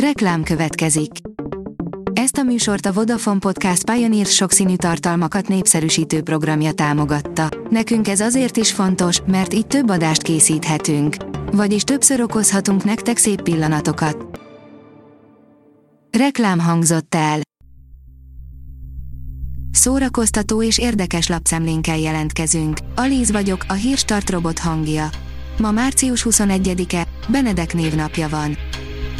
Reklám következik. Ezt a műsort a Vodafone Podcast Pioneer sokszínű tartalmakat népszerűsítő programja támogatta. Nekünk ez azért is fontos, mert így több adást készíthetünk. Vagyis többször okozhatunk nektek szép pillanatokat. Reklám hangzott el. Szórakoztató és érdekes lapszemlénkkel jelentkezünk. Alíz vagyok, a hírstart robot hangja. Ma március 21-e, Benedek névnapja van.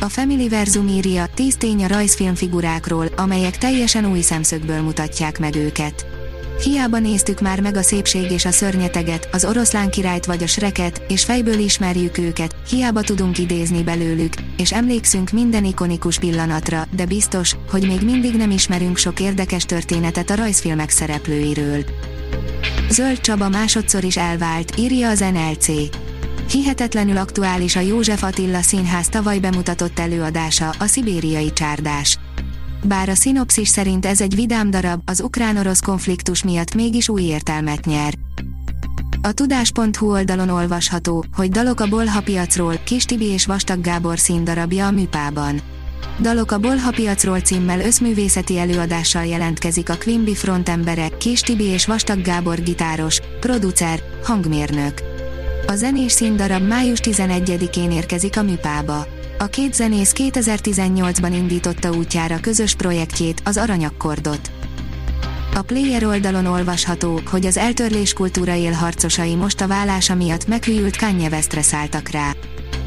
A Familyverzum írja 10 tény a rajzfilmfigurákról, amelyek teljesen új szemszögből mutatják meg őket. Hiába néztük már meg a szépség és a szörnyeteget, az oroszlán királyt vagy a sreket, és fejből ismerjük őket, hiába tudunk idézni belőlük, és emlékszünk minden ikonikus pillanatra, de biztos, hogy még mindig nem ismerünk sok érdekes történetet a rajzfilmek szereplőiről. Zöld Csaba másodszor is elvált, írja az NLC. Hihetetlenül aktuális a József Attila Színház tavaly bemutatott előadása, a Szibériai csárdás. Bár a szinopszis szerint ez egy vidám darab, az ukrán-orosz konfliktus miatt mégis új értelmet nyer. A tudás.hu oldalon olvasható, hogy dalok a bolha piacról, Kis Tibi és Vastag Gábor színdarabja a műpában. Dalok a Bolha piacról címmel összművészeti előadással jelentkezik a Quimby frontembere, Kis Tibi és Vastag Gábor gitáros, producer, hangmérnök. A zenés színdarab május 11-én érkezik a műpába. A két zenész 2018-ban indította útjára közös projektjét, az Aranyakkordot. A Player oldalon olvasható, hogy az eltörlés kultúra élharcosai most a vállása miatt meghűült Kanye Westre szálltak rá.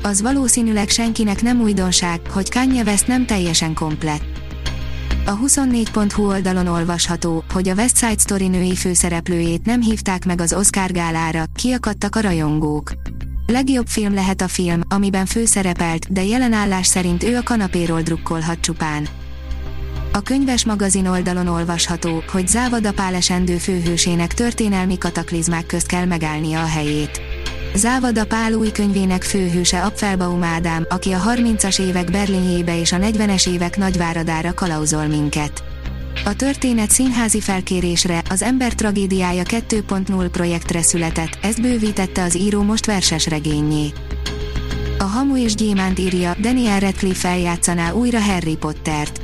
Az valószínűleg senkinek nem újdonság, hogy Kanye West nem teljesen komplett. A 24.hu oldalon olvasható, hogy a West Side Story női főszereplőjét nem hívták meg az Oscar gálára, kiakadtak a rajongók. Legjobb film lehet a film, amiben főszerepelt, de jelen állás szerint ő a kanapéról drukkolhat csupán. A könyves magazin oldalon olvasható, hogy Závada Pál főhősének történelmi kataklizmák közt kell megállnia a helyét. Závada Pál új könyvének főhőse Apfelbaum Ádám, aki a 30-as évek Berlinjébe és a 40-es évek Nagyváradára kalauzol minket. A történet színházi felkérésre, az ember tragédiája 2.0 projektre született, ezt bővítette az író most verses regényé. A Hamu és Gyémánt írja, Daniel Radcliffe feljátszaná újra Harry Pottert.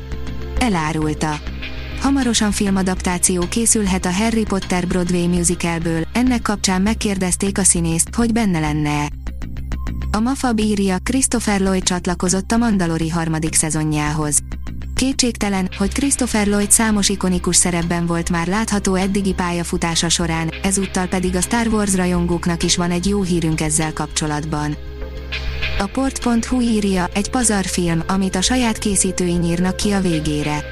Elárulta. Hamarosan filmadaptáció készülhet a Harry Potter Broadway musicalből, ennek kapcsán megkérdezték a színészt, hogy benne lenne A Mafab írja, Christopher Lloyd csatlakozott a Mandalori harmadik szezonjához. Kétségtelen, hogy Christopher Lloyd számos ikonikus szerepben volt már látható eddigi pályafutása során, ezúttal pedig a Star Wars rajongóknak is van egy jó hírünk ezzel kapcsolatban. A port.hu írja, egy pazarfilm, amit a saját készítői nyírnak ki a végére.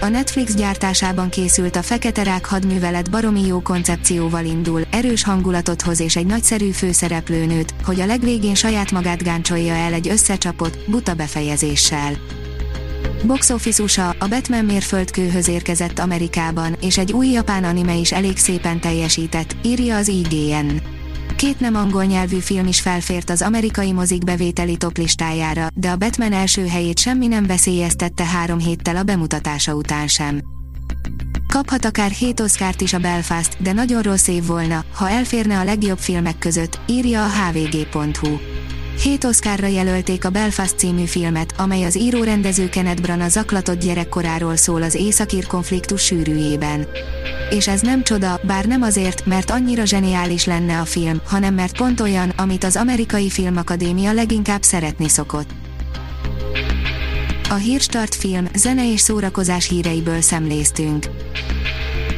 A Netflix gyártásában készült a Fekete Rák hadművelet baromi jó koncepcióval indul, erős hangulatot hoz és egy nagyszerű főszereplőnőt, hogy a legvégén saját magát gáncsolja el egy összecsapott, buta befejezéssel. Box Office USA a Batman mérföldkőhöz érkezett Amerikában, és egy új japán anime is elég szépen teljesített, írja az IGN. Két nem angol nyelvű film is felfért az amerikai mozik bevételi toplistájára, de a Batman első helyét semmi nem veszélyeztette három héttel a bemutatása után sem. Kaphat akár 7 oszkárt is a Belfast, de nagyon rossz év volna, ha elférne a legjobb filmek között, írja a hvg.hu. Hét Oscarra jelölték a Belfast című filmet, amely az író-rendező Kenneth Branagh zaklatott gyerekkoráról szól az északír konfliktus sűrűjében. És ez nem csoda, bár nem azért, mert annyira zseniális lenne a film, hanem mert pont olyan, amit az amerikai filmakadémia leginkább szeretni szokott. A Hírstart film, zene és szórakozás híreiből szemléztünk.